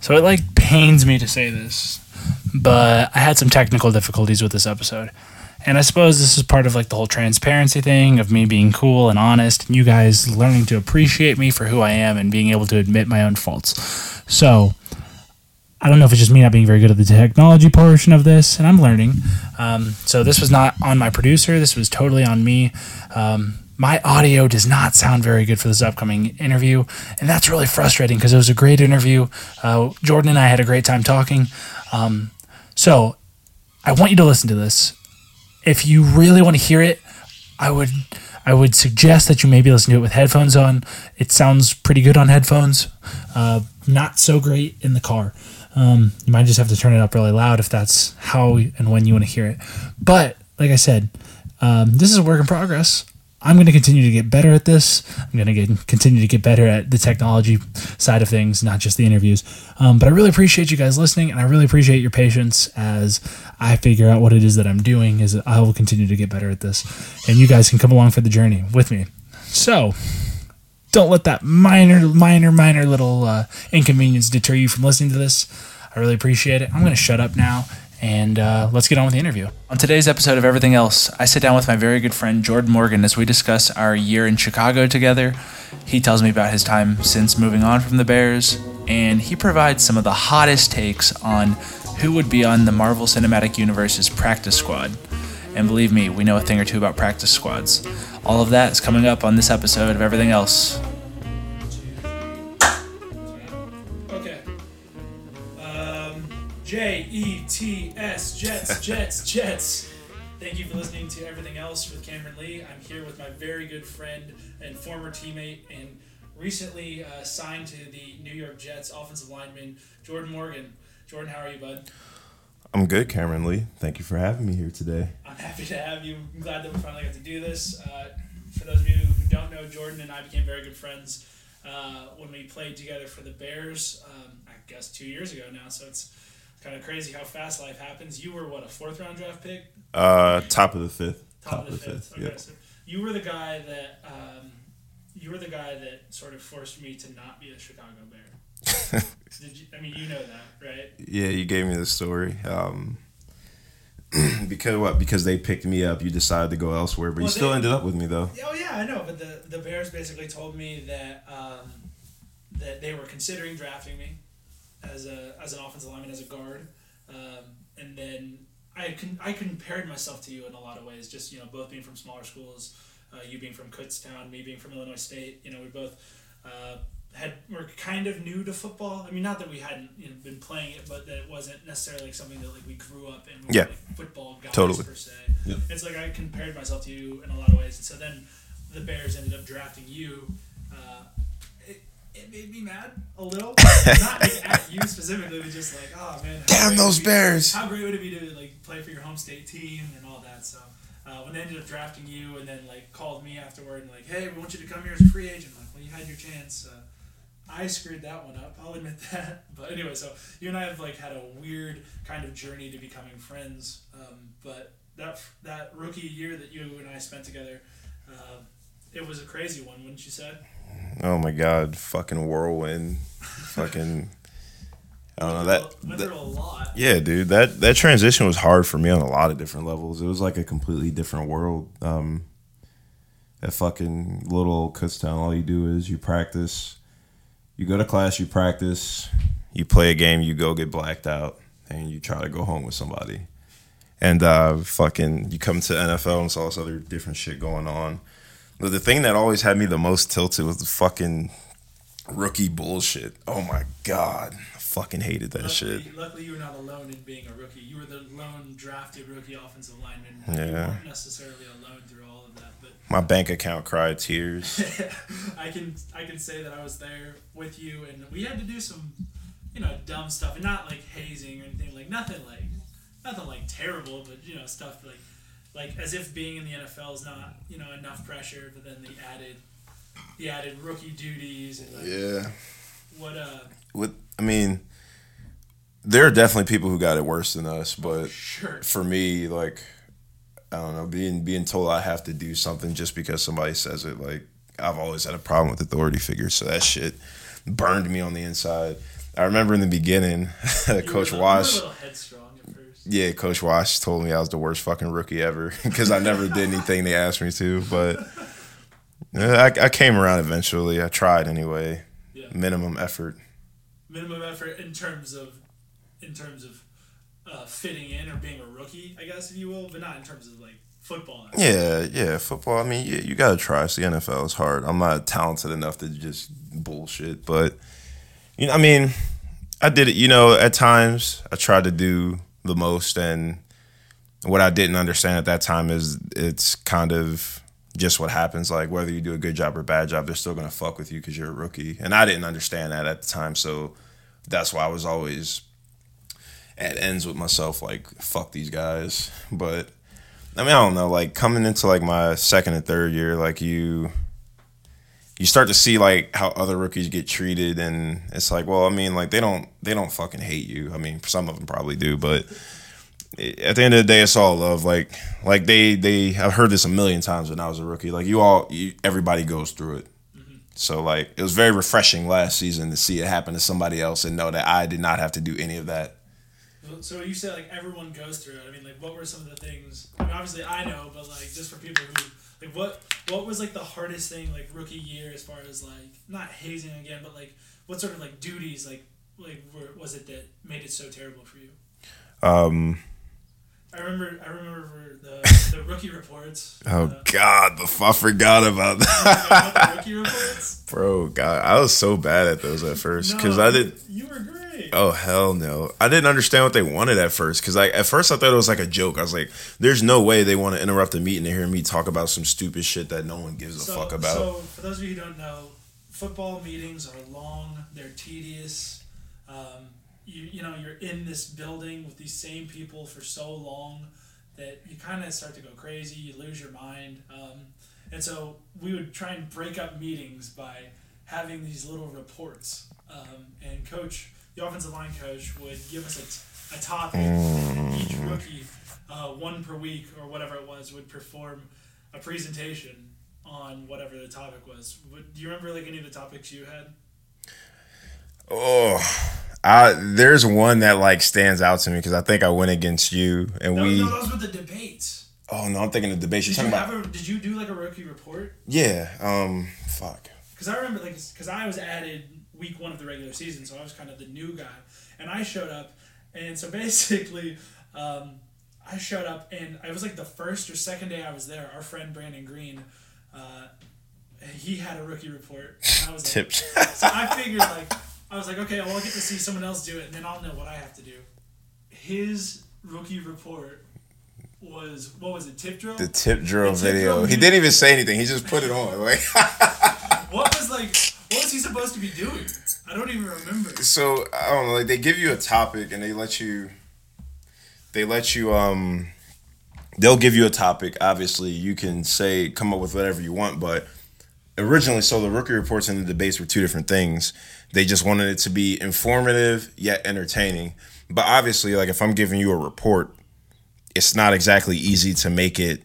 So it like pains me to say this, but I had some technical difficulties with this episode. And I suppose this is part of like the whole transparency thing of me being cool and honest and you guys learning to appreciate me for who I am and being able to admit my own faults. So I don't know if it's just me not being very good at the technology portion of this, and I'm learning. Um, so this was not on my producer. This was totally on me. Um, my audio does not sound very good for this upcoming interview, and that's really frustrating because it was a great interview. Uh, Jordan and I had a great time talking. Um, so I want you to listen to this. If you really want to hear it, I would I would suggest that you maybe listen to it with headphones on. It sounds pretty good on headphones. Uh, not so great in the car. Um, you might just have to turn it up really loud if that's how and when you want to hear it. But like I said, um, this is a work in progress. I'm going to continue to get better at this. I'm going to get, continue to get better at the technology side of things, not just the interviews. Um, but I really appreciate you guys listening, and I really appreciate your patience as I figure out what it is that I'm doing. Is I will continue to get better at this, and you guys can come along for the journey with me. So don't let that minor, minor, minor little uh, inconvenience deter you from listening to this. I really appreciate it. I'm going to shut up now and uh, let's get on with the interview. On today's episode of Everything Else, I sit down with my very good friend Jordan Morgan as we discuss our year in Chicago together. He tells me about his time since moving on from the Bears, and he provides some of the hottest takes on who would be on the Marvel Cinematic Universe's practice squad. And believe me, we know a thing or two about practice squads. All of that is coming up on this episode of Everything Else. J E T S, Jets, Jets, Jets. Thank you for listening to Everything Else with Cameron Lee. I'm here with my very good friend and former teammate and recently uh, signed to the New York Jets offensive lineman, Jordan Morgan. Jordan, how are you, bud? I'm good, Cameron Lee. Thank you for having me here today. I'm happy to have you. I'm glad that we finally got to do this. Uh, for those of you who don't know, Jordan and I became very good friends uh, when we played together for the Bears. Um, I guess two years ago now, so it's kind of crazy how fast life happens. You were what a fourth round draft pick? Uh, top of the fifth. Top, top of the, fifth. fifth. Okay, yep. so you were the guy that um, you were the guy that sort of forced me to not be a Chicago Bear. Did you, I mean, you know that, right? Yeah, you gave me the story. Um, because what? Because they picked me up, you decided to go elsewhere, but well, you still they, ended up with me though. Oh yeah, I know. But the the Bears basically told me that um, that they were considering drafting me as a as an offensive lineman as a guard, um, and then I con- I compared myself to you in a lot of ways. Just you know, both being from smaller schools, uh, you being from Kutztown, me being from Illinois State. You know, we both. Uh, had were kind of new to football. I mean, not that we hadn't you know, been playing it, but that it wasn't necessarily like something that like we grew up in. We yeah, like football guys totally. per se. Yeah. It's like I compared myself to you in a lot of ways, and so then the Bears ended up drafting you. Uh, it, made me mad a little, not at you specifically, but just like, oh man, damn those Bears! How great would it be to like play for your home state team and all that? So. Uh, when they ended up drafting you and then like called me afterward and like, hey, we want you to come here as a free agent. I'm like, well, you had your chance. Uh, I screwed that one up. I'll admit that. But anyway, so you and I have like had a weird kind of journey to becoming friends. Um, but that that rookie year that you and I spent together, uh, it was a crazy one, wouldn't you say? Oh my god, fucking whirlwind, fucking. I don't know that. that yeah, dude, that that transition was hard for me on a lot of different levels. It was like a completely different world. Um, at fucking little old Kutztown, all you do is you practice you go to class, you practice, you play a game, you go get blacked out, and you try to go home with somebody. And uh, fucking, you come to NFL and it's all this other different shit going on. But the thing that always had me the most tilted was the fucking rookie bullshit. Oh my god, I fucking hated that luckily, shit. Luckily, you were not alone in being a rookie. You were the lone drafted rookie offensive lineman. Yeah. You weren't necessarily alone through all of that but my bank account cried tears. I can I can say that I was there with you, and we had to do some, you know, dumb stuff, and not like hazing or anything, like nothing like nothing like terrible, but you know, stuff like like as if being in the NFL is not you know enough pressure, but then the added the added rookie duties and like, yeah, what uh, with I mean. There are definitely people who got it worse than us, but sure. for me, like I don't know, being being told I have to do something just because somebody says it. Like I've always had a problem with authority figures, so that shit burned me on the inside. I remember in the beginning, Coach Wash. Yeah, Coach Wash told me I was the worst fucking rookie ever because I never did anything they asked me to. But yeah, I, I came around eventually. I tried anyway. Yeah. Minimum effort. Minimum effort in terms of, in terms of, uh, fitting in or being a rookie, I guess if you will, but not in terms of like football. Yeah, yeah. Football. I mean, yeah, you gotta try. It's the NFL. It's hard. I'm not talented enough to just bullshit, but you know, I mean, I did it. You know, at times I tried to do the most, and what I didn't understand at that time is it's kind of just what happens. Like whether you do a good job or bad job, they're still gonna fuck with you because you're a rookie, and I didn't understand that at the time. So that's why I was always at ends with myself, like fuck these guys, but. I mean, I don't know. Like coming into like my second and third year, like you, you start to see like how other rookies get treated, and it's like, well, I mean, like they don't they don't fucking hate you. I mean, some of them probably do, but at the end of the day, it's all love. Like like they they I've heard this a million times when I was a rookie. Like you all, you, everybody goes through it. Mm-hmm. So like it was very refreshing last season to see it happen to somebody else and know that I did not have to do any of that. So you said like everyone goes through it. I mean, like what were some of the things? I mean, obviously I know, but like just for people who like what what was like the hardest thing like rookie year as far as like not hazing again, but like what sort of like duties like like were, was it that made it so terrible for you? Um, I remember I remember the the rookie reports. oh uh, God, the I forgot about that. the rookie reports. Bro, God, I was so bad at those at first because No, I did. You were great. Oh hell no! I didn't understand what they wanted at first because like at first I thought it was like a joke. I was like, "There's no way they want to interrupt a meeting to hear me talk about some stupid shit that no one gives a So, fuck about." so for those of you who don't know, football meetings are long. They're tedious. Um, you you know you're in this building with these same people for so long that you kind of start to go crazy. You lose your mind. Um, and so we would try and break up meetings by having these little reports. Um, and coach, the offensive line coach, would give us a, t- a topic. Each rookie, uh, one per week or whatever it was, would perform a presentation on whatever the topic was. Would, do you remember like any of the topics you had? oh, I there's one that like stands out to me because I think I went against you and No, we. no, those were the debates. Oh no, I'm thinking the debate. You're Did you talking have about a, Did you do like a rookie report? yeah. Um, fuck. Because I remember like because I was added week one of the regular season, so I was kind of the new guy, and I showed up, and so basically. Um, I showed up and I was like the first or second day I was there. Our friend Brandon Greene, uh, he had a rookie report. And I was like, Tipped. So I figured like I was like, okay, well I'll get to see someone else do it, and then I'll know what I have to do. His rookie report was what was it? Tip drill. the tip drill The tip video. drill He didn't even say anything. He just put it on. Like. What was like? What was he supposed to be doing? I don't even remember. so I don't know. Like they give you a topic and they let you. They let you um. They'll give you a topic. Obviously, you can say come up with whatever you want, but originally, so the rookie reports and the debates were two different things. They just wanted it to be informative yet entertaining. But obviously, like if I'm giving you a report, it's not exactly easy to make it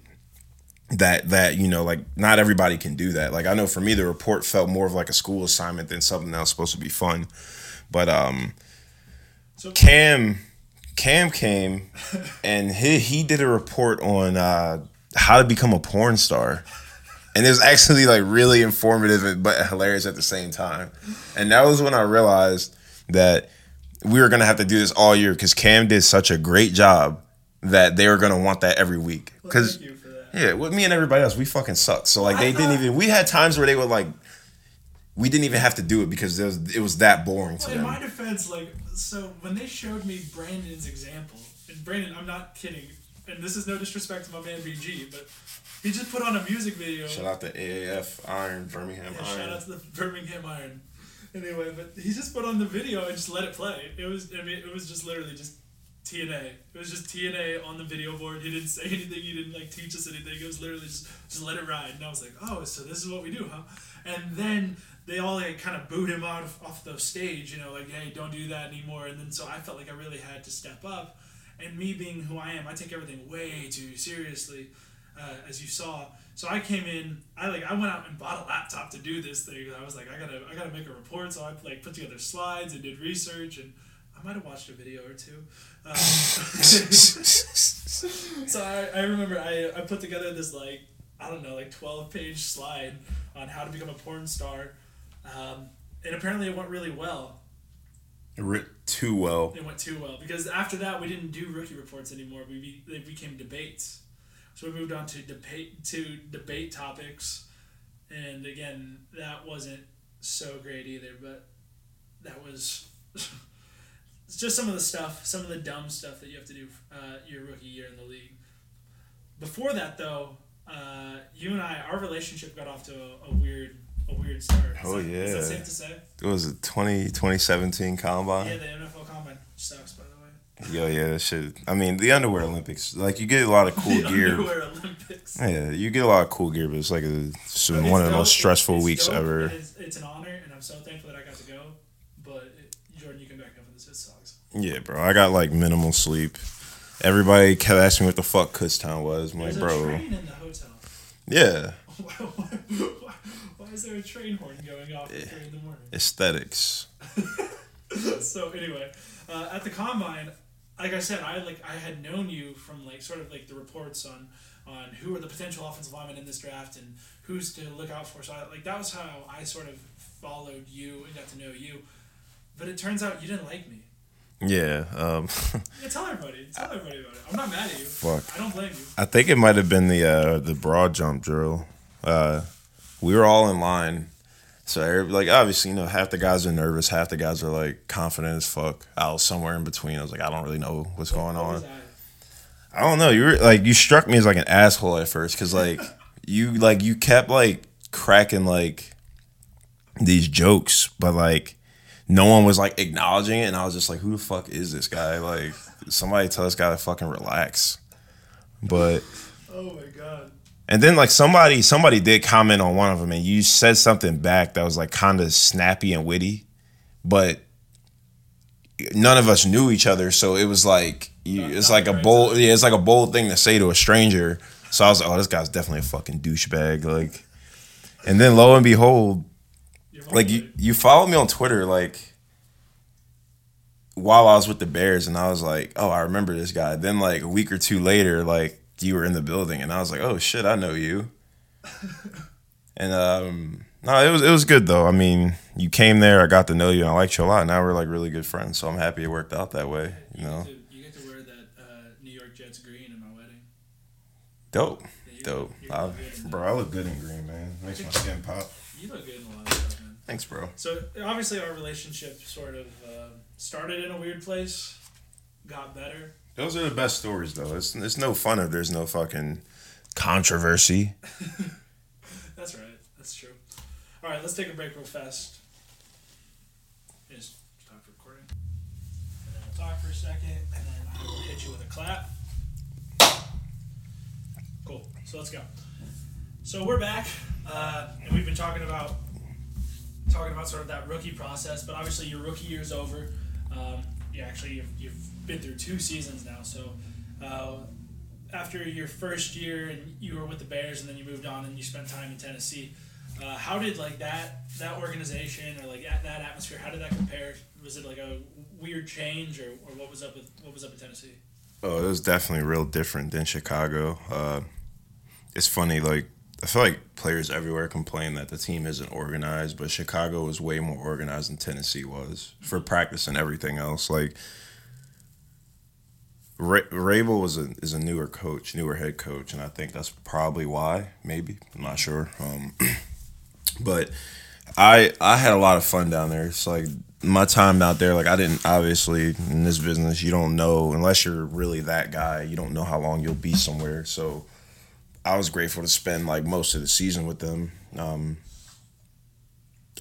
that that you know like not everybody can do that. Like i know for me the report felt more of like a school assignment than something that was supposed to be fun. But um So- cam cam came and he he did a report on uh how to become a porn star and it was actually like really informative but hilarious at the same time and that was when i realized that we were gonna have to do this all year because cam did such a great job that they were gonna want that every week because thank you for that. yeah, with me and everybody else, we fucking sucked. So like they didn't even. We had times where they would like. We didn't even have to do it because it was, it was that boring to Well, in my defense, like, so when they showed me Brandon's example, and Brandon, I'm not kidding, and this is no disrespect to my man BG, but he just put on a music video. Shout out to AAF Iron Birmingham Yeah, shout out to the Birmingham Iron. Anyway, but he just put on the video and just let it play. It was, I mean, it was just literally just TNA. It was just TNA on the video board. He didn't say anything. He didn't like teach us anything. It was literally just just let it ride. And I was like, oh, so this is what we do, huh? And then they all like kind of booed him out of, off the stage. You know, like, hey, don't do that anymore. And then so I felt like I really had to step up. And me being who I am, I take everything way too seriously. uh, as you saw. So I came in. I like I went out and bought a laptop to do this thing. I was like, I gotta I gotta make a report. So I like put together slides and did research and. I might have watched a video or two. Um, so I, I remember I, I put together this like I don't know like twelve page slide on how to become a porn star, um, and apparently it went really well. Too well. It went too well because after that we didn't do rookie reports anymore. We they became debates. So we moved on to debate to debate topics, and again that wasn't so great either. But that was just some of the stuff, some of the dumb stuff that you have to do uh, your rookie year in the league. Before that, though, uh, you and I, our relationship got off to a, a weird, a weird start. Is Oh, that- Is that yeah. safe to say? It was a 20, 2017 Yeah, the NFL Combine sucks, by the way. Yo, yeah, that shit. I mean, the underwear Olympics. Like, you get a lot of cool The gear. Underwear Olympics. Yeah, you get a lot of cool gear, but it's like a, it's one it's of the most stressful It's weeks dope. ever. It's, it's an honor, and I'm so thankful that I got to go. But it, Jordan, you can back up on this. It sucks. Yeah, bro. I got like minimal sleep. Everybody kept asking me what the fuck Kutztown was. I'm There's a bro. train in the hotel. Yeah, is there a train horn going off at three in the morning? aesthetics. so anyway, uh, at the combine, like I said, I like I had known you from like sort of like the reports on on who are the potential offensive linemen in this draft and who's to look out for. So I, like that was how I sort of followed you and got to know you. But it turns out you didn't like me. Yeah. Um, Yeah, tell everybody. Tell everybody about it. I'm not mad at you. Fuck. I don't blame you. I think it might have been the uh, the broad jump drill. Uh, we were all in line, so like obviously you know half the guys are nervous, half the guys are like confident as fuck. I was somewhere in between. I was like, I don't really know what's going on. I? I don't know. You were like you struck me as like an asshole at first because like you like you kept like cracking like these jokes, but like no one was like acknowledging it, and I was just like, who the fuck is this guy? Like somebody tell this guy to fucking relax. But Oh my god. And then like somebody somebody did comment on one of them, and you said something back that was like kind of snappy and witty, but none of us knew each other, so it was like you, it's like a bold yeah, it's like a bold thing to say to a stranger. So I was like, oh, this guy's definitely a fucking douchebag. Like, and then lo and behold, like you you followed me on Twitter like while I was with the Bears, and I was like, oh, I remember this guy. Then like a week or two later, like you were in the building, and I was like, oh shit, I know you. and um, no, it was it was good though. I mean, you came there, I got to know you, and I liked you a lot. Now we're like really good friends, so I'm happy it worked out that way. You You know, get to, you get to wear that uh, New York Jets green in my wedding. dope, Yeah, dope. look- you I, look good in bro, I look good in green, man. Makes my skin pop. You look good in a lot of stuff, man. Thanks, bro. So obviously our relationship sort of uh, started in a weird place, got better. Those are the best stories, though. It's it's no fun if there's no fucking controversy. That's right. That's true. All right, let's take a break real fast. Just stop recording. And then we'll talk for a second, and then I will hit you with a clap. Cool. So let's go. So we're back, uh, and we've been talking about talking about sort of that rookie process. But obviously, your rookie year's over. Um, you actually you've, you've been through two seasons now. So uh, after your first year, and you were with the Bears, and then you moved on and you spent time in Tennessee. Uh, how did like that that organization or like that, that atmosphere? How did that compare? Was it like a weird change, or, or what was up with what was up in Tennessee? Oh, it was definitely real different than Chicago. Uh, it's funny, like I feel like players everywhere complain that the team isn't organized, but Chicago was way more organized than Tennessee was for practice and everything else. Like Ra- Vrabel was a is a newer coach, newer head coach, and I think that's probably why. Maybe I'm not sure, um, but I I had a lot of fun down there. It's like my time out there. Like I didn't obviously in this business, you don't know unless you're really that guy. You don't know how long you'll be somewhere. So I was grateful to spend like most of the season with them, um,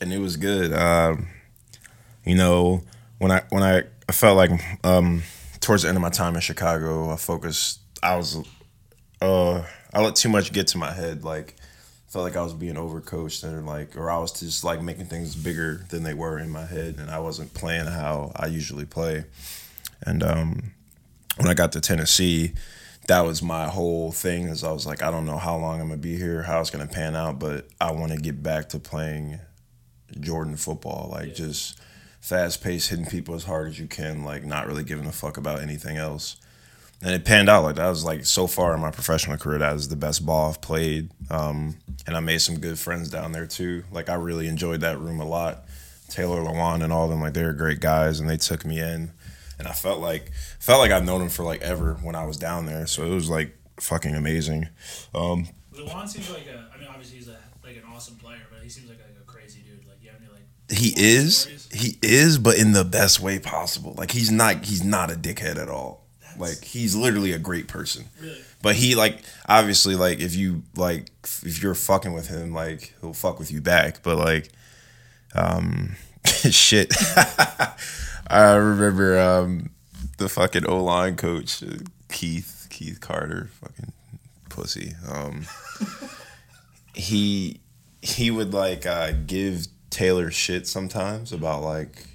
and it was good. Um, you know, when I when I, I felt like um, towards the end of my time in Chicago, I focused. I was, uh, I let too much get to my head. Like, felt like I was being overcoached, and like, or I was just like making things bigger than they were in my head, and I wasn't playing how I usually play. And um, when I got to Tennessee, that was my whole thing. Is I was like, I don't know how long I'm gonna be here, how it's gonna pan out, but I want to get back to playing Jordan football, like yeah. just fast paced, hitting people as hard as you can, like not really giving a fuck about anything else. And it panned out like that was like so far in my professional career that was the best ball I've played. Um, and I made some good friends down there too. Like I really enjoyed that room a lot. Taylor Lewan and all of them, like they were great guys, and they took me in, and I felt like felt like I've known him for like ever when I was down there. So it was like fucking amazing. Um, Lewan seems like a. I mean, obviously he's a, like an awesome player, but he seems like a, a crazy dude. Like you have any like. He is. Stories? He is, but in the best way possible. Like he's not. He's not a dickhead at all. That's... Like he's literally a great person. Really. But he like obviously like if you like if you're fucking with him like he'll fuck with you back. But like um, shit. I remember um, the fucking O line coach, uh, Keith Keith Carter, fucking pussy. Um, he he would like uh, give Taylor shit sometimes about like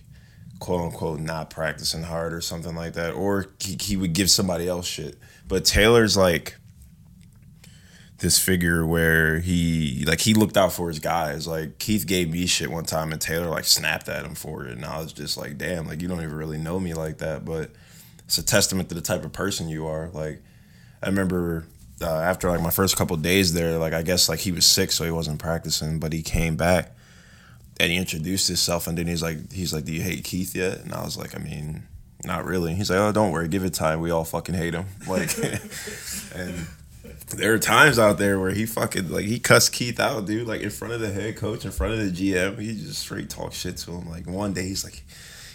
quote unquote not practicing hard or something like that, or he, he would give somebody else shit. But Taylor's like this figure where he like he looked out for his guys. Like Keith gave me shit one time and Taylor like snapped at him for it, and I was just like, damn, like you don't even really know me like that, but it's a testament to the type of person you are. Like I remember uh, after like my first couple days there, like I guess like he was sick, so he wasn't practicing, but he came back and he introduced himself, and then he's like, he's like, do you hate Keith yet? And I was like, I mean. Not really. He's like, oh, don't worry, give it time. We all fucking hate him. Like, and there are times out there where he fucking like he cussed Keith out, dude, like in front of the head coach, in front of the GM. He just straight talk shit to him. Like one day he's like,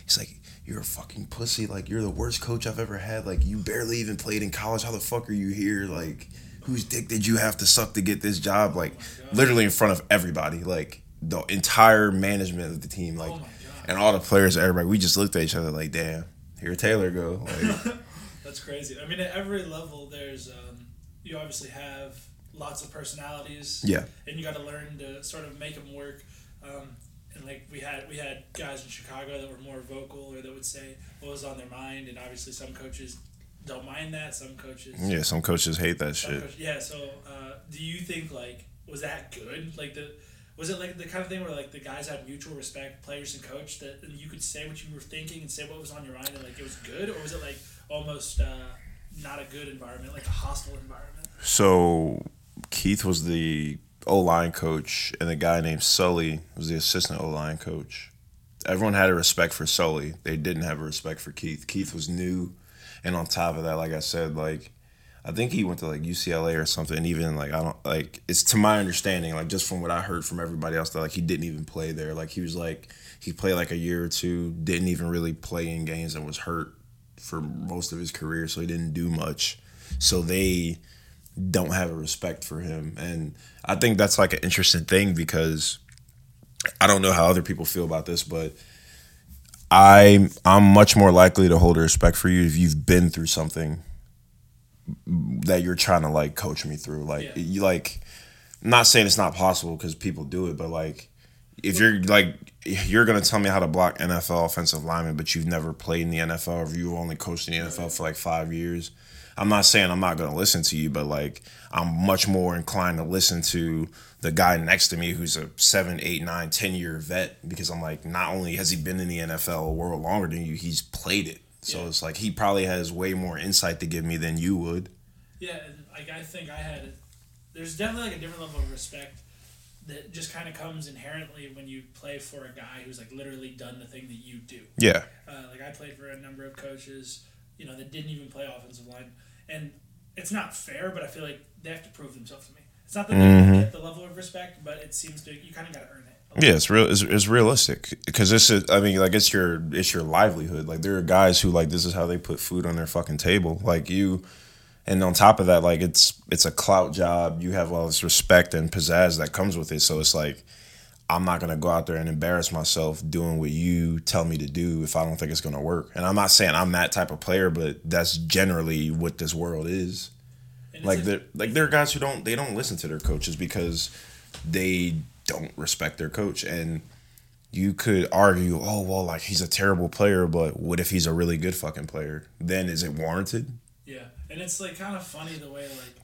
he's like, you're a fucking pussy. Like you're the worst coach I've ever had. Like you barely even played in college. How the fuck are you here? Like whose dick did you have to suck to get this job? Like literally in front of everybody. Like the entire management of the team. Like oh and all the players, everybody. We just looked at each other like, damn, here Taylor go. Like, That's crazy. I mean, at every level, there's. Um you obviously have lots of personalities. Yeah. And you got to learn to sort of make them work. Um, and like we had we had guys in Chicago that were more vocal or that would say what was on their mind, and obviously some coaches don't mind that. Some coaches. Yeah, some coaches hate that shit. Coaches, yeah. So, uh, do you think like was that good? Like the was it like the kind of thing where like the guys had mutual respect, players and coach, that and you could say what you were thinking and say what was on your mind, and like it was good, or was it like almost uh, not a good environment, like a hostile environment? So Keith was the O line coach, and a guy named Sully was the assistant O line coach. Everyone had a respect for Sully. They didn't have a respect for Keith. Keith was new, and on top of that, like I said, like I think he went to like UCLA or something. And even like I don't like it's to my understanding, like just from what I heard from everybody else, that like he didn't even play there. Like he was like he played like a year or two, didn't even really play in games, and was hurt for most of his career, so he didn't do much. So they don't have a respect for him. And I think that's like an interesting thing because I don't know how other people feel about this, but I I'm much more likely to hold a respect for you if you've been through something that you're trying to like coach me through. Like yeah. you like I'm not saying it's not possible because people do it, but like if you're like you're gonna tell me how to block NFL offensive linemen, but you've never played in the NFL or you've only coached in the NFL for like five years, I'm not saying I'm not going to listen to you, but like I'm much more inclined to listen to the guy next to me who's a seven, eight, nine, ten year vet because I'm like, not only has he been in the NFL a world longer than you, he's played it. So yeah. it's like he probably has way more insight to give me than you would. Yeah, like I think I had, there's definitely like a different level of respect that just kind of comes inherently when you play for a guy who's like literally done the thing that you do. Yeah. Uh, like I played for a number of coaches, you know, that didn't even play offensive line and it's not fair, but I feel like they have to prove themselves to me. It's not that mm-hmm. they get the level of respect, but it seems to you kind of got to earn it. Yeah, it's real. It's, it's realistic because this is. I mean, like it's your it's your livelihood. Like there are guys who like this is how they put food on their fucking table. Like you, and on top of that, like it's it's a clout job. You have all this respect and pizzazz that comes with it. So it's like I'm not gonna go out there and embarrass myself doing what you tell me to do if I don't think it's gonna work. And I'm not saying I'm that type of player, but that's generally what this world is. like there, like there are guys who don't they don't listen to their coaches because they don't respect their coach. And you could argue, oh well, like he's a terrible player, but what if he's a really good fucking player? Then is it warranted? Yeah, and it's like kind of funny the way like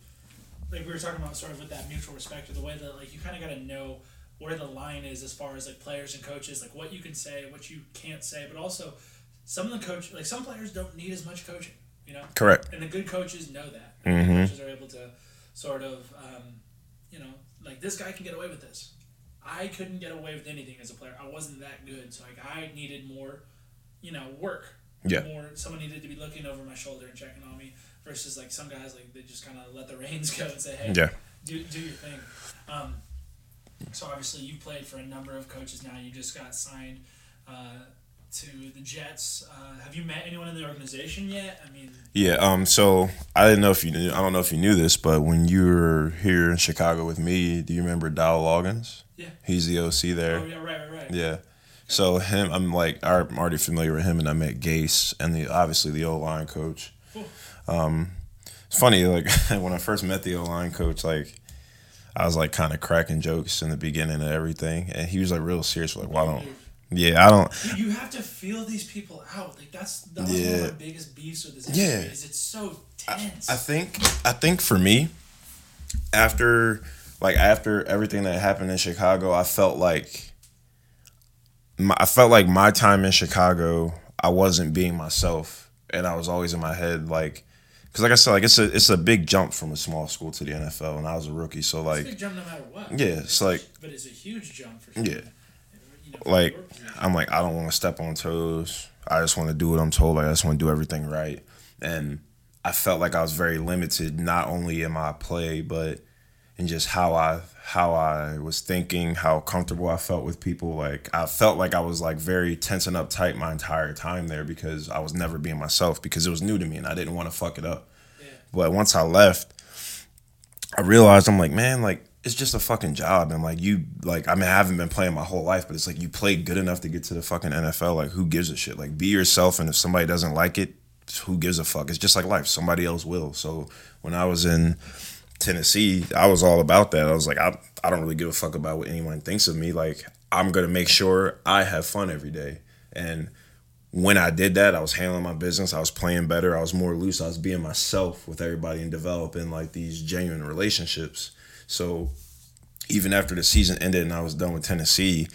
like we were talking about sort of with that mutual respect or the way that like you kind of got to know where the line is as far as like players and coaches like what you can say what you can't say but also some of the coach like some players don't need as much coaching you know Correct. and the good coaches know that Mm-hmm. coaches are able to sort of um, you know like this guy can get away with this i couldn't get away with anything as a player i wasn't that good so like i needed more you know work Yeah. more someone needed to be looking over my shoulder and checking on me versus like some guys like they just kind of let the reins go and say hey Yeah. do, do your thing um, so obviously you played for a number of coaches now you just got signed uh, to the jets uh, have you met anyone in the organization yet i mean Yeah. Um. So I didn't know if you knew. I don't know if you knew this, but when you were here in Chicago with me, do you remember Dow Loggains? Yeah. He's the OC there. oh yeah right right right Yeah. So him, I'm like, I'm already familiar with him, and I met Gase and the obviously the O line coach. Cool. Um, it's funny, like when I first met the O line coach, like I was like kind of cracking jokes in the beginning of everything, and he was like real serious, like, "Why don't?" Yeah, I don't. You- You have to feel these people out. Like that's that was one of my biggest beefs with this Yeah. industry. Is it's so tense. I think I think for me, after like after everything that happened in Chicago, I felt like my, I felt like my time in Chicago, I wasn't being myself, and I was always in my head like, because like I said, like it's a it's a big jump from a small school to the NFL, and I was a rookie, so it's a like big jump no matter what. Yeah, it's like- but it's a huge jump for sure. Yeah. You know, like. I'm like I don't want to step on toes. I just want to do what I'm told. Like I just want to do everything right. And I felt like I was very limited, not only in my play, but in just how I how I was thinking, how comfortable I felt with people. Like I felt like I was like very tense and uptight my entire time there because I was never being myself because it was new to me and I didn't want to fuck it up. Yeah. But once I left, I realized I'm like, man, like it's just a fucking job, and like you, like I mean, I haven't been playing my whole life, but it's like you played good enough to get to the fucking NFL. Like, who gives a shit? Like, be yourself, and if somebody doesn't like it, who gives a fuck? It's just like life. Somebody else will. So when I was in Tennessee, I was all about that. I was like, I, I don't really give a fuck about what anyone thinks of me. Like, I'm gonna make sure I have fun every day, and when I did that, I was handling my business. I was playing better. I was more loose. I was being myself with everybody and developing like these genuine relationships. So even after the season ended and I was done with Tennessee,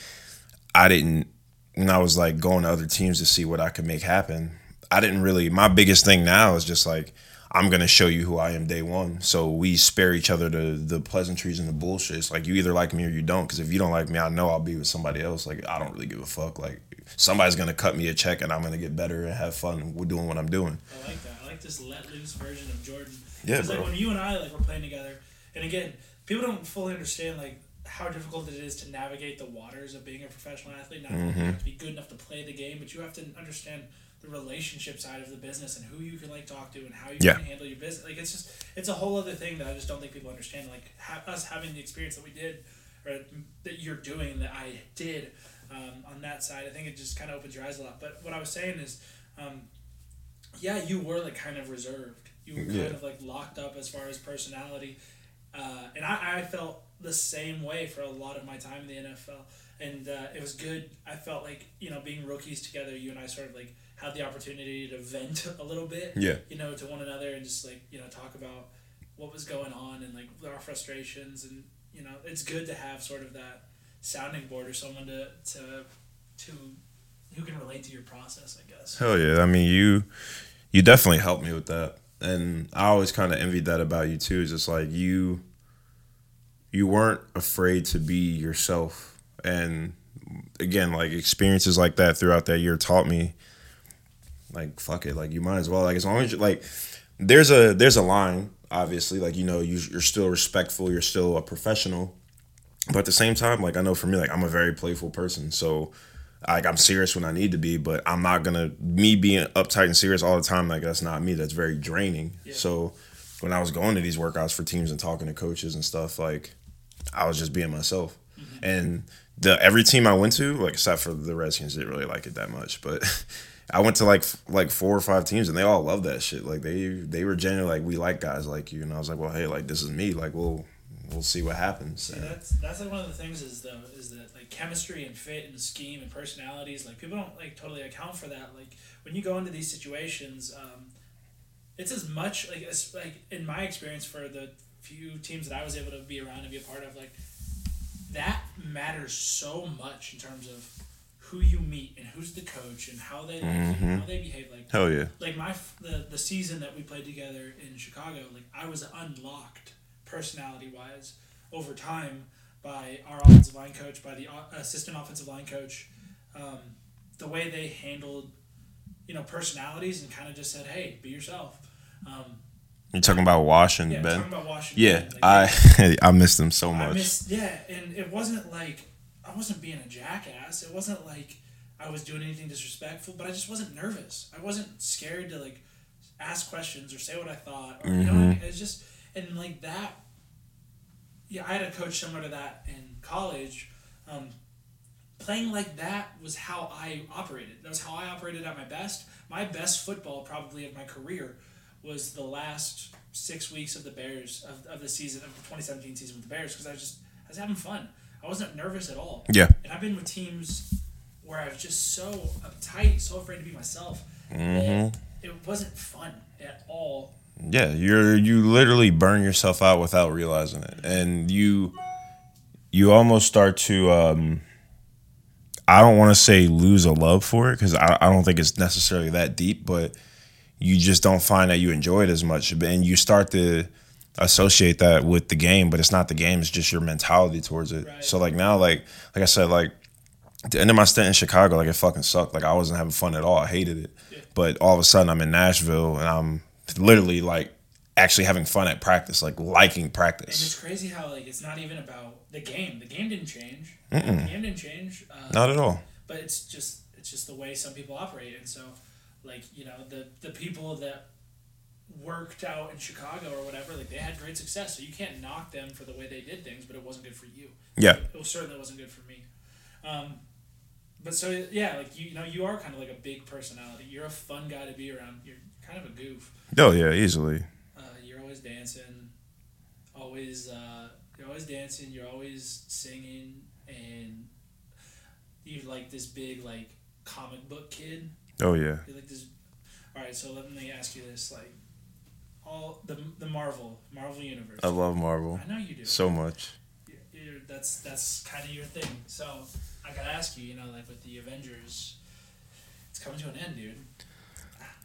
I didn't, when I was like going to other teams to see what I could make happen, I didn't really, my biggest thing now is just like, I'm going to show you who I am day one. So we spare each other the, the pleasantries and the bullshit. It's like you either like me or you don't. Because if you don't like me, I know I'll be with somebody else. Like, I don't really give a fuck. Like, somebody's going to cut me a check and I'm going to get better and have fun with doing what I'm doing. I like that. I like this let loose version of Jordan. Yeah, Because like when you and I like were playing together, and again, people don't fully understand like how difficult it is to navigate the waters of being a professional athlete. Not Mm-hmm. you have to be good enough to play the game, but you have to understand the relationship side of the business and who you can like talk to and how you Yeah. can handle your business. Like it's just it's a whole other thing that I just don't think people understand. Like ha- us having the experience that we did, or that you're doing that I did um, on that side. I think it just kind of opens your eyes a lot. But what I was saying is. Um, yeah, you were like kind of reserved. You were kind Yeah. of like locked up as far as personality, uh, and I, I felt the same way for a lot of my time in the NFL. And uh, it was good. I felt like you know being rookies together, you and I sort of like had the opportunity to vent a little bit, Yeah. you know, to one another and just like you know talk about what was going on and like our frustrations and you know it's good to have sort of that sounding board or someone to to to who can relate to your process, I guess. Hell yeah. I mean, you you definitely helped me with that. And I always kind of envied that about you too. Is just like you you weren't afraid to be yourself. And again, like experiences like that throughout that year taught me like fuck it, like you might as well like as long as you like there's a there's a line obviously like you know you, you're still respectful, you're still a professional. But at the same time, like I know for me, like I'm a very playful person, so like I'm serious when I need to be, but I'm not gonna me being uptight and serious all the time. Like that's not me. That's very draining. Yeah. So when I was going to these workouts for teams and talking to coaches and stuff, like I was just being myself. Mm-hmm. And the every team I went to, like except for the Redskins, didn't really like it that much, but. I went to like like four or five teams and they all loved that shit. Like they they were genuinely like we like guys like you and I was like well hey like this is me like we'll we'll see what happens. And- that's that's like one of the things is though is that like chemistry and fit and scheme and personalities like people don't like totally account for that like when you go into these situations um, it's as much like as like in my experience for the few teams that I was able to be around and be a part of, like that matters so much in terms of who you meet and who's the coach and how they like, Mhm. how they behave. Like Hell yeah. like my the the season that we played together in Chicago, like I was unlocked personality wise over time by our offensive line coach, by the assistant offensive line coach, um, the way they handled you know personalities and kind of just said, hey, be yourself. Um, You're talking about Washburn, yeah, Ben. about Washburn. Yeah, like, I I missed them so much. missed, yeah, and it wasn't like I wasn't being a jackass. It wasn't like I was doing anything disrespectful, but I just wasn't nervous. I wasn't scared to like ask questions or say what I thought. Or, you know, I mean? it's just and like that. Yeah, I had a coach similar to that in college. Um, playing like that was how I operated. That was how I operated at my best. My best football, probably of my career, was the last six weeks of the Bears of, of the season of the 2017 season with the Bears because I was just I was having fun. I wasn't nervous at all. Yeah. And I've been with teams where I was just so uptight, so afraid to be myself. hmm It wasn't fun at all. Yeah, you're you literally burn yourself out without realizing it, and you you almost start to. Um, I don't want to say lose a love for it because I, I don't think it's necessarily that deep, but you just don't find that you enjoy it as much, and you start to associate that with the game, but it's not the game; it's just your mentality towards it. Right. So like now, like like I said, like the end of my stint in Chicago, like it fucking sucked. Like I wasn't having fun at all. I hated it. Yeah. But all of a sudden, I'm in Nashville and I'm literally like actually having fun at practice, like liking practice. And it's crazy how like it's not even about the game. The game didn't change. Mm-mm. The game didn't change. Uh, Not at all. but it's just it's just the way some people operate and so like you know the the people that worked out in chicago or whatever like they had great success. So you can't knock them for the way they did things but it wasn't good for you. Yeah. it was certainly wasn't good for me. Um, but so yeah like you, you know you are kind of like a big personality. You're a fun guy to be around. You're kind of a goof. Oh yeah, easily. uh, you're always dancing always uh, you're always dancing you're always singing and you're like this big like comic book kid. Oh yeah. you're like this all right so let me ask you this like all the, the marvel marvel universe I love Marvel I know you do so much. You're- that's that's kind of your thing so i gotta ask you you know like with the avengers it's coming to an end dude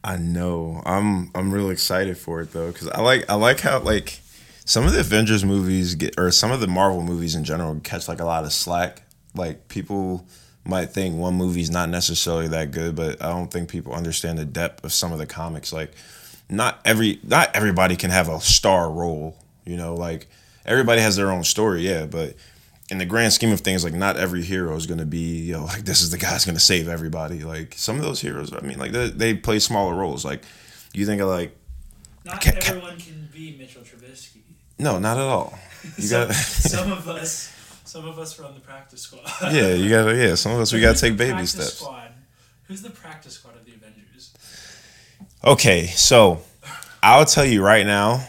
I know. I'm I'm real excited for it though, because I like I like how like some of the Avengers movies get or some of the Marvel movies in general catch like a lot of slack. Like people might think one movie's not necessarily that good, but I don't think people understand the depth of some of the comics. Like not every not everybody can have a star role. You know, like everybody has their own story, yeah, but in the grand scheme of things, like not every hero is gonna be, you know, like this is the guy's gonna save everybody. Like some of those heroes, I mean, like they, they play smaller roles. Like you think of like not Ca- everyone can be mitchell trubisky no, not at all. You some, got some of us some of us run the practice squad yeah, you gotta yeah. Some of us we gotta take baby steps. Squad? Who's the practice squad of the? Okay, so I'll tell you right now,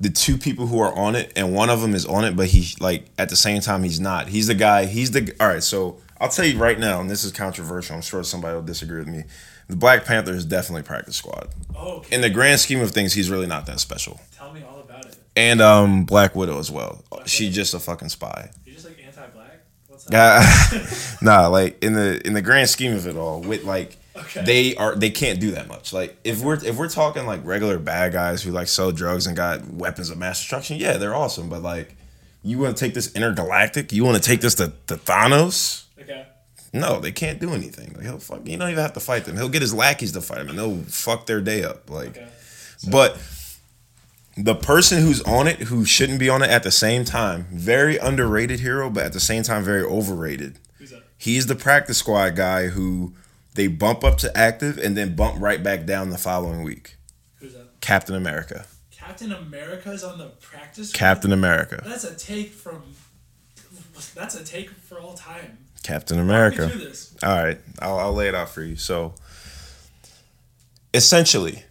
the two people who are on it, and one of them is on it, but he like at the same time he's not. He's the guy. He's the all right. So I'll tell you right now, and this is controversial. I'm sure somebody will disagree with me. The Black Panther is definitely practice squad. Oh, okay. In the grand scheme of things, he's really not that special. Tell me all about it. And um, Black Widow as well. She's just a fucking spy. You're just like anti-black. What's that? Nah, like in the in the grand scheme of it all, with like Okay. they are they can't do that much. Like if we're if we're talking like regular bad guys who like sell drugs and got weapons of mass destruction, yeah, they're awesome. But like, you want to take this intergalactic? You want to take this to, to Thanos? Okay. No, they can't do anything. Like he'll fuck. You don't even have to fight them. He'll get his lackeys to fight him, and they'll fuck their day up. Like, Okay. but the person who's on it who shouldn't be on it at the same time, very underrated hero, but at the same time very overrated. Who's that? He's the practice squad guy who they bump up to active and then bump right back down the following week. Who's that? Captain America. Captain America's on the practice. Captain America. That's a take from. That's a take for all time. Captain America. All right, I'll, I'll lay it out for you. So, essentially,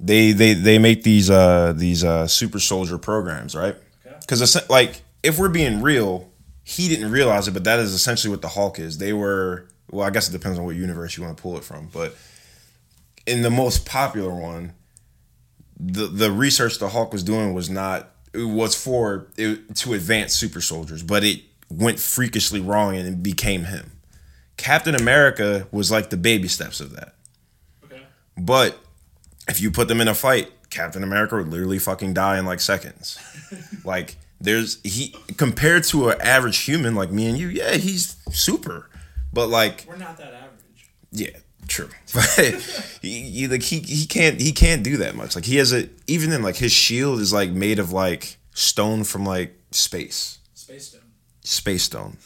they they they make these uh these uh super soldier programs, right? Okay. Because like if we're being real, he didn't realize it, but that is essentially what the Hulk is. They were well, I guess it depends on what universe you want to pull it from, but in the most popular one, the the research the Hulk was doing was not it was for it, to advance super soldiers, but it went freakishly wrong and it became him. Captain America was like the baby steps of that. Okay. But if you put them in a fight, Captain America would literally fucking die in like seconds. like there's he compared to an average human like me and you, yeah, he's super. But like We're not that average. yeah, true. But he, he like he he can't he can't do that much. Like he has a even in like his shield is like made of like stone from like space. Space Stone. Space stone.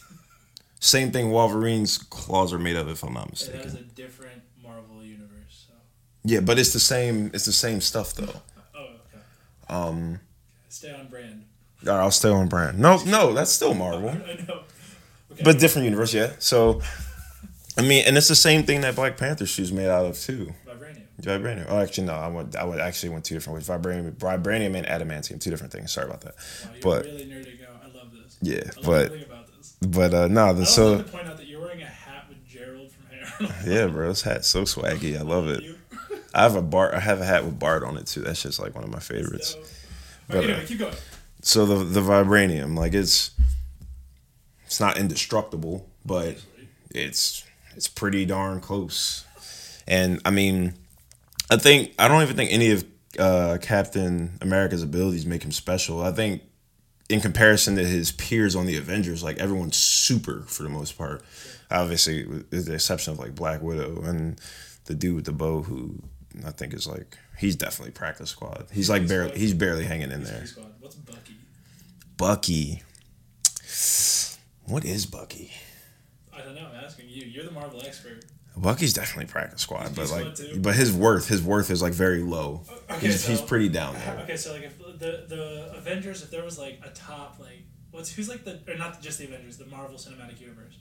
Same thing Wolverine's claws are made of if I'm not mistaken. It mistaken. has a different Marvel universe. So. Yeah, but it's the same it's the same stuff though. Oh, okay. Um Stay on brand. all right, I'll stay on brand. No, no, that's still Marvel. I know. Okay. But different universe, yeah. So I mean, and it's the same thing that Black Panther shoes made out of too. Vibranium. Vibranium. Oh, actually, no. I went. I would actually went two different ways. Vibranium, vibranium, and adamantium. Two different things. Sorry about that. Wow, But- really nerding out. I love this. Yeah, love but this. but uh no. The, so like to point out that you're wearing a hat with Gerald from Hair. yeah, bro. This hat's so swaggy. I love it. I have a Bart. I have a hat with Bart on it too. That's just like one of my favorites. So, But, okay, uh, anyway, keep going. So the the vibranium, like it's it's not indestructible, but it's it's pretty darn close. And I mean, I think I don't even think any of uh, Captain America's abilities make him special. I think in comparison to his peers on the Avengers, like everyone's super for the most part. Obviously, with the exception of like Black Widow and the dude with the bow, who I think is like he's definitely practice squad. He's like barely he's barely hanging in there. What's Bucky? Bucky. What is Bucky? I don't know. I'm asking you. You're the Marvel expert. Bucky's definitely practice squad, but like, too? but his worth, his worth is like very low. Okay, he's, he's pretty down there. Okay, so like if the the Avengers, if there was like a top like what's who's like the or not just the Avengers, the Marvel Cinematic Universe,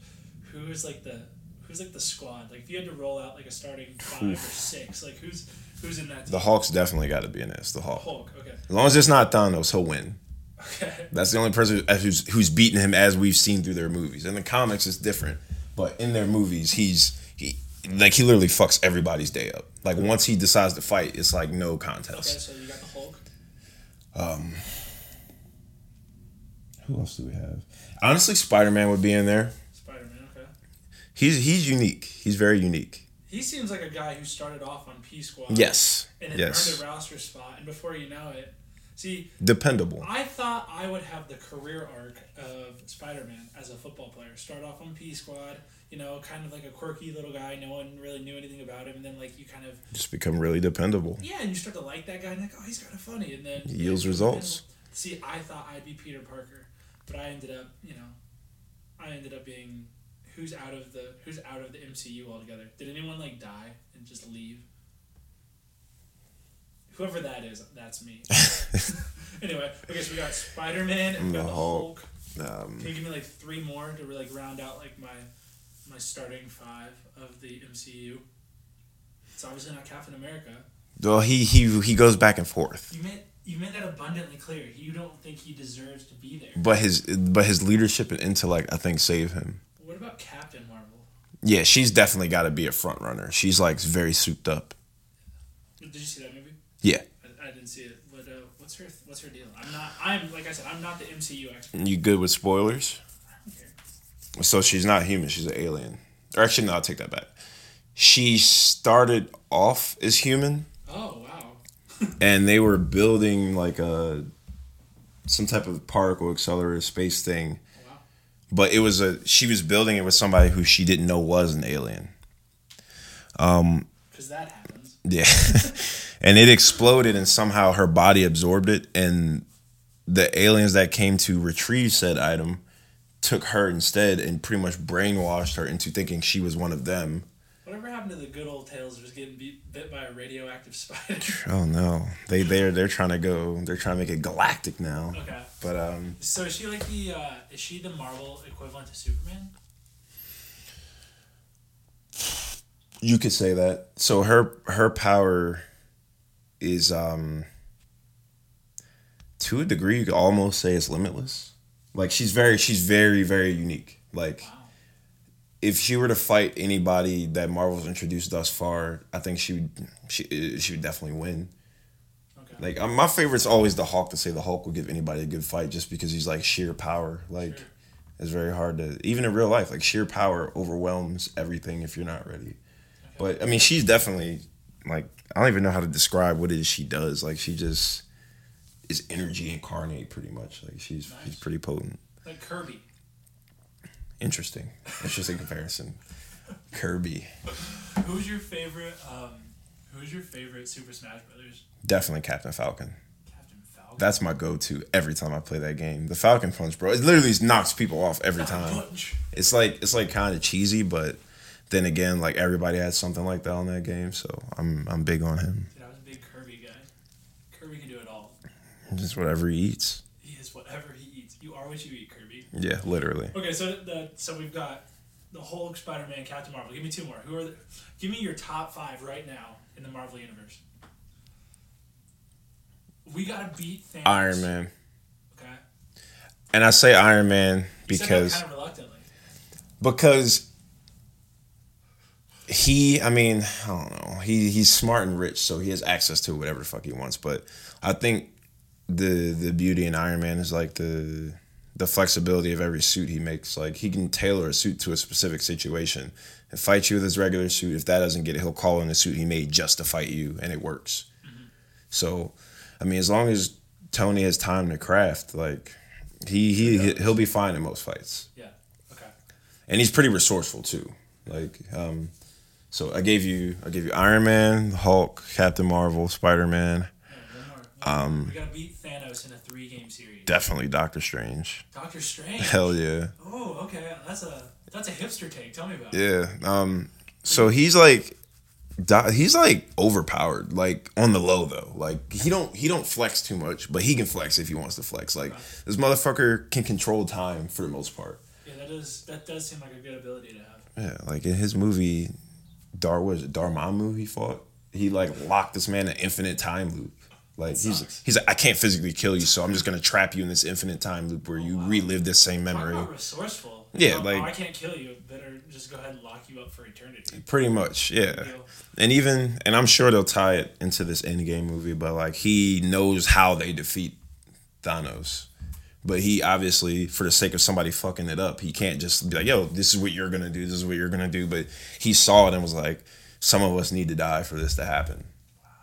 who's like the who's like the squad? Like if you had to roll out like a starting five or six, like who's who's in that? Team? The Hulk's definitely got to be in this. The Hulk. Hulk. Okay. As long as it's not Thanos, he'll win. Okay. That's the only person who's who's beaten him as we've seen through their movies. In the comics, it's different, but in their movies, he's he like he literally fucks everybody's day up. Like once he decides to fight, it's like no contest. Okay, so you got the Hulk. Um, who else do we have? Honestly, Spider Man would be in there. Spider Man. Okay. He's he's unique. He's very unique. He seems like a guy who started off on P Squad. Yes. And Yes. earned a roster spot, and before you know it, see, Dependable. I thought I would have the career arc of Spider Man as a football player. Start off on P Squad, you know, kind of like a quirky little guy. No one really knew anything about him, and then like you kind of Just become really dependable. yeah, and you start to like that guy, and like oh, he's kind of funny, and then he Yields results. See, I thought I'd be Peter Parker, but I ended up, you know, I ended up being who's out of the who's out of the MCU altogether. Did anyone like die and just leave? Whoever that is, that's me. anyway, okay, so we got Spider Man and we got The Hulk. Hulk. Um, Can you give me like three more to like round out like my my starting five of the MCU? It's obviously not Captain America. well, he he he goes back and forth, You made you made that abundantly clear. You don't think he deserves to be there. but his but his leadership and intellect, I think, save him. What about Captain Marvel? Yeah, she's definitely got to be a front runner. She's like very souped up. Did you see that movie? Yeah, I, I didn't see it, but uh, what's her what's her deal? I'm not. I'm like I said. I'm not the MCU expert. you good with spoilers? I don't care. So she's not human. She's an alien. Or actually, no, I'll take that back. She started off as human, Oh wow. and they were building like a some type of particle accelerator space thing. Wow. But it was a she was building it with somebody who she didn't know was an alien. Um, Because that happens. Yeah. and it exploded and somehow her body absorbed it and the aliens that came to retrieve said item took her instead and pretty much brainwashed her into thinking she was one of them. Whatever happened to the good old tales of just getting beat, bit by a radioactive spider? Oh no. They they're they're trying to go they're trying to make it galactic now. okay. But um So is she like the uh, is she the Marvel equivalent to Superman? you could say that. So her her power is um to a degree you could almost say it's limitless. Like she's very she's very very unique. Like Wow. if she were to fight anybody that Marvel's introduced thus far, I think she would she she would definitely win. Okay. Like um, my favorite's always the Hulk to say the Hulk will give anybody a good fight just because he's like sheer power. Like Sure. it's very hard to even in real life. Like sheer power overwhelms everything if you're not ready. But I mean, she's definitely like I don't even know how to describe what it is she does. Like she just is energy incarnate, pretty much. Like she's she's pretty potent. Like Kirby. Interesting, interesting comparison. Kirby, Who's your favorite? Um, who's your favorite Super Smash Brothers? definitely Captain Falcon. Captain Falcon. That's my go-to every time I play that game. The Falcon Punch, bro. It literally knocks people off every time. Punch. It's like it's like kind of cheesy, but then again, like everybody has something like that on that game, so I'm I'm big on him. Dude, I was a big Kirby guy. Kirby can do it all. Just whatever he eats. He is whatever he eats. You are what you eat, Kirby. Yeah, literally. Okay, so the so we've got the Hulk, Spider Man, Captain Marvel. Give me two more. Who are the? Give me your top five right now in the Marvel universe. We gotta beat Thanos. Iron Man, Okay. and I say Iron Man You said that because kind of reluctantly. because he i mean i don't know. He he's smart and rich so he has access to whatever the fuck he wants but i think the the beauty in iron man is like the the flexibility of every suit he makes. Like he can tailor a suit to a specific situation and fight you with his regular suit. If that doesn't get it he'll call in the suit he made just to fight you and it works. So i mean as long as tony has time to craft like he he he'll be fine in most fights. Yeah. Okay. and he's pretty resourceful too. Like, um, so I gave you, I gave you Iron Man, Hulk, Captain Marvel, Spider Man, Yeah, one more. One Um, we gotta beat Thanos in a three-game series. definitely Doctor Strange. Doctor Strange. Hell yeah, Oh, okay. That's a that's a hipster take. Tell me about it. yeah. Um, so he's like, he's like overpowered, like on the low though. Like he don't he don't flex too much, but he can flex if he wants to flex. Like this motherfucker can control time for the most part. Yeah, that does that does seem like a good ability to have. Yeah, like in his movie, Dar was it Dormammu he fought. He like locked this man in an infinite time loop. Like he's sucks. he's like I can't physically kill you, so I'm just gonna trap you in this infinite time loop where you relive this same memory. resourceful. Yeah, Oh, like- oh, I can't kill you. Better just go ahead and lock you up for eternity. Pretty much, yeah. And even and I'm sure they'll tie it into this Endgame movie, but like he knows how they defeat Thanos. But he obviously, for the sake of somebody fucking it up, he can't just be like, "Yo, this is what you're gonna do. This is what you're gonna do." But he saw it and was like, "Some of us need to die for this to happen."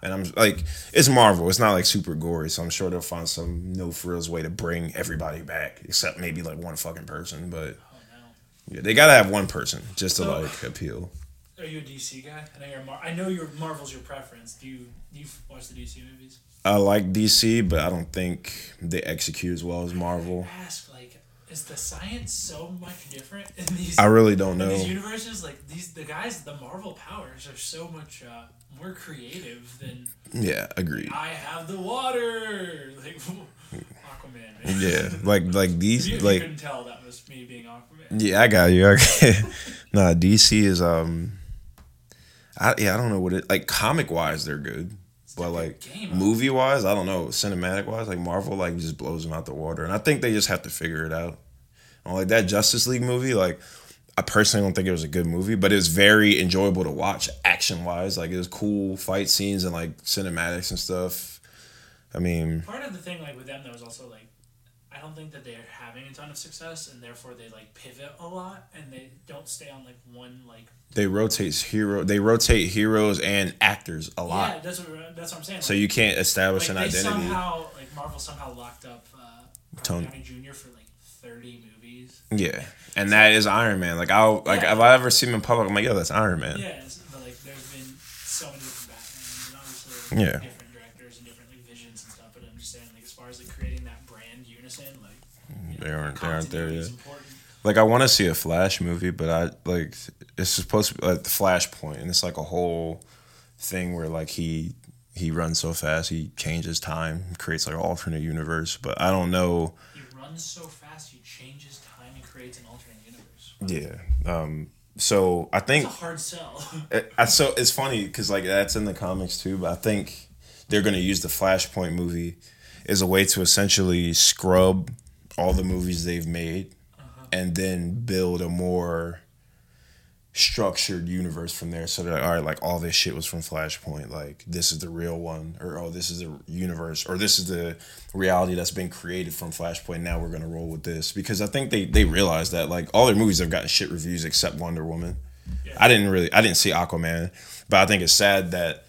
And I'm like, it's Marvel. It's not like super gory, so I'm sure they'll find some no frills way to bring everybody back, except maybe like one fucking person. But Oh yeah, they gotta have one person just to So- like appeal. Are you a DC guy? I know you're. Mar- I know your Marvel's your preference. Do you do you watch the DC movies? I like DC, but I don't think they execute as well as Marvel. I Ask like, is the science so much different in these? I really don't in these know. universes, like these, the guys, the Marvel powers are so much uh, more creative than Yeah, agreed. I have the water. Like Aquaman. Man. Yeah, like like these you like couldn't tell that was me being Aquaman. yeah, I got you. Got nah, DC is um, I yeah, I don't know what it like comic wise they're good, but like movie wise, I don't know. Cinematic wise, like Marvel like just blows them out the water, and I think they just have to figure it out. And, like that Justice League movie, like I personally don't think it was a good movie, but it was very enjoyable to watch action wise. Like it was cool fight scenes and like cinematics and stuff. I mean, Part of the thing, like with them, though, is also like, I don't think that they're having a ton of success, and therefore they like pivot a lot, and they don't stay on like one like. they rotate hero, they rotate heroes and actors a lot. Yeah, that's what that's what I'm saying. So like, you can't establish like an identity. somehow like Marvel somehow locked up uh, Tony. Downey Jr. for like thirty movies. Yeah, and that is Iron Man. Like I'll like Yeah. if I ever see him in public, I'm like, yo, that's Iron Man. Yeah, but like there's been so many different Batmans, and obviously Yeah. They aren't- they aren't there yet. Like I want to see a Flash movie, but I like it's supposed to be like the Flashpoint, and it's like a whole thing where like he he runs so fast, he changes time, creates like an alternate universe. But I don't know. He runs so fast, he changes time and creates an alternate universe. Yeah. Um. So I think It's a hard sell. It, I, so it's funny because like that's in the comics too, but I think they're gonna use the Flashpoint movie as a way to essentially scrub all the movies they've made, uh-huh. and then build a more structured universe from there. So they're like, all right, like all this shit was from Flashpoint. Like this is the real one, or oh, this is the universe, or this is the reality that's been created from Flashpoint. Now we're gonna roll with this because I think they they realized that like all their movies have gotten shit reviews except Wonder Woman. Yeah. I didn't really I didn't see Aquaman, but I think it's sad that.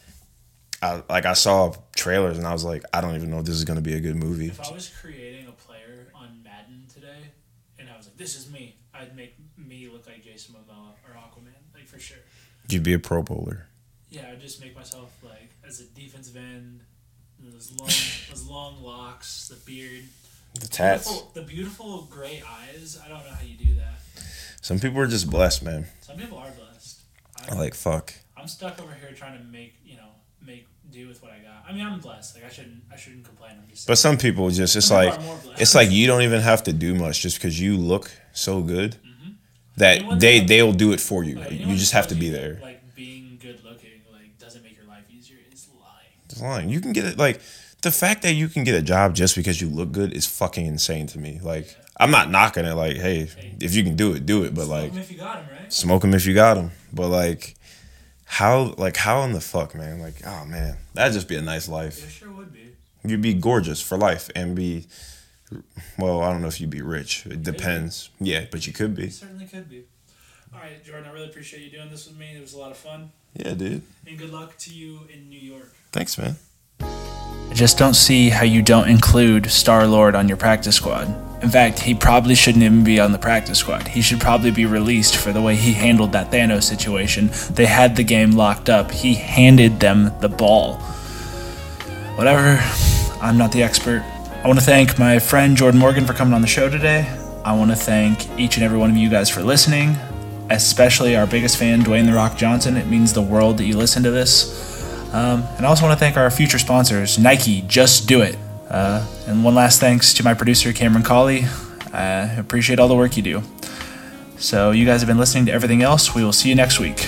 I, like I saw trailers and I was like, I don't even know if this is gonna be a good movie. If I was creating a player on Madden today, and I was like, "This is me," I'd make me look like Jason Momoa or Aquaman, like for sure. You'd be a Pro Bowler. Yeah, I'd just make myself like as a defensive end, those long, those long locks, the beard, The tats. beautiful, the beautiful gray eyes. I don't know how you do that. Some people are just blessed, man. Some people are blessed. I'm like fuck. I'm stuck over here trying to make you know make do with what I got. I mean, I'm blessed. Like I shouldn't I shouldn't complain. I'm just. But some people just it's like are more blessed. it's like you don't even have to do much just because you look so good Anyone that they they'll do it for you. Like, Like, anyone you just have to be you, there. Like being good looking like doesn't make your life easier is lying. It's lying. You can get it like the fact that you can get a job just because you look good is fucking insane to me. Like I'm not knocking it. Like hey, if you can do it, do it. But like Smoke 'em if you got him right. smoke them if you got them. But like how like how in the fuck, man? Like oh man, that'd just be a nice life. It sure would be. You'd be gorgeous for life and be well, I don't know if you'd be rich. It depends. Yeah, but you could be. It certainly could be. All right, Jordan. I really appreciate you doing this with me. It was a lot of fun, Yeah, dude. and good luck to you in New York. Thanks, man. I just don't see how you don't include Star Lord on your practice squad. In fact, he probably shouldn't even be on the practice squad. He should probably be released for the way he handled that Thanos situation. They had the game locked up. He handed them the ball. Whatever, I'm not the expert. I want to thank my friend Jordan Morgan for coming on the show today. I want to thank each and every one of you guys for listening, especially our biggest fan, Dwayne The Rock Johnson. It means the world that you listen to this. Um, and I also want to thank our future sponsors, Nike, Just Do It. Uh, and one last thanks to my producer, Cameron Colley. I appreciate all the work you do. So, you guys have been listening to everything else. We will see you next week.